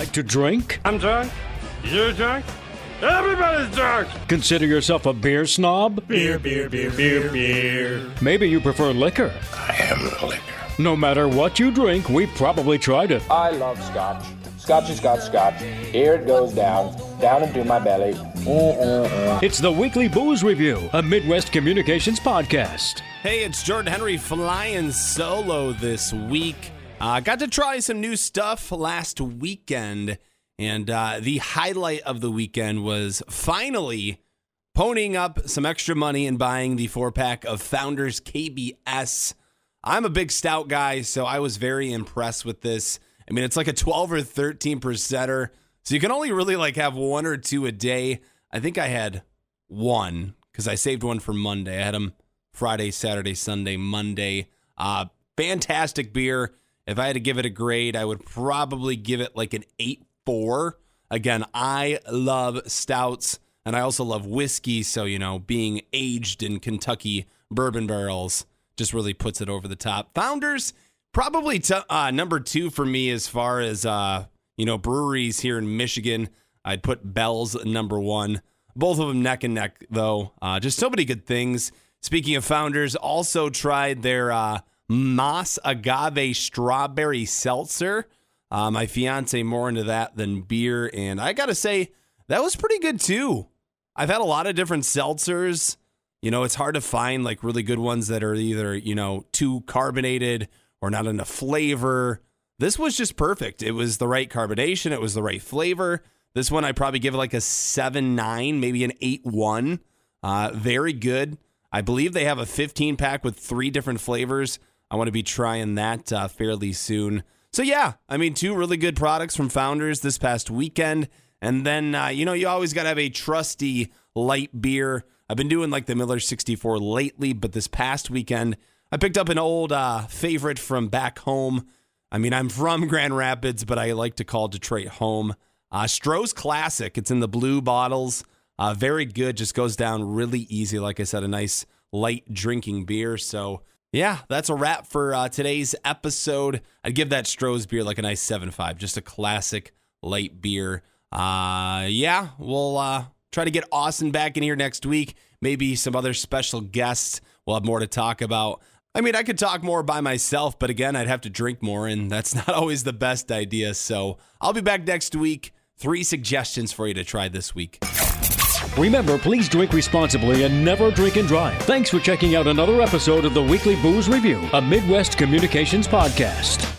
Like to drink? I'm drunk. You're drunk. Everybody's drunk. Consider yourself a beer snob? Beer, beer, beer, beer, beer. Maybe you prefer liquor. I am the liquor. No matter what you drink, we've probably tried it. I love scotch. Scotchy scotch scotch. Here it goes down, down into my belly. Mm-mm-mm. It's the Weekly Booze Review, a Midwest Communications podcast. Hey, it's Jordan Henry flying solo this week. Uh, got to try some new stuff last weekend, and uh, the highlight of the weekend was finally ponying up some extra money and buying the four pack of Founders KBS. I'm a big stout guy, so I was very impressed with this. I mean, it's like a 12 or 13 percenter, so you can only really like have one or two a day. I think I had one because I saved one for Monday. I had them Friday, Saturday, Sunday, Monday. Uh, fantastic beer. If I had to give it a grade, I would probably give it like an 8 4. Again, I love stouts and I also love whiskey. So, you know, being aged in Kentucky bourbon barrels just really puts it over the top. Founders, probably t- uh, number two for me as far as, uh, you know, breweries here in Michigan. I'd put Bell's number one. Both of them neck and neck, though. Uh, just so many good things. Speaking of founders, also tried their uh, Mas Agave Strawberry Seltzer. Uh, my fiance more into that than beer, and I gotta say that was pretty good too. I've had a lot of different seltzers. You know, it's hard to find like really good ones that are either you know too carbonated or not enough flavor. This was just perfect. It was the right carbonation. It was the right flavor. This one I probably give it like a seven nine, maybe an eight one. Uh, very good. I believe they have a 15 pack with three different flavors. I want to be trying that uh, fairly soon. So, yeah, I mean, two really good products from Founders this past weekend. And then, uh, you know, you always got to have a trusty light beer. I've been doing like the Miller 64 lately, but this past weekend, I picked up an old uh, favorite from back home. I mean, I'm from Grand Rapids, but I like to call Detroit home. Uh, Stroh's Classic. It's in the blue bottles. Uh, very good. Just goes down really easy. Like I said, a nice light drinking beer. So, yeah, that's a wrap for uh, today's episode. I'd give that Stroh's beer like a nice 7 5. Just a classic light beer. Uh, yeah, we'll uh, try to get Austin back in here next week. Maybe some other special guests. We'll have more to talk about. I mean, I could talk more by myself, but again, I'd have to drink more, and that's not always the best idea. So I'll be back next week. Three suggestions for you to try this week. Remember, please drink responsibly and never drink and drive. Thanks for checking out another episode of the Weekly Booze Review, a Midwest Communications podcast.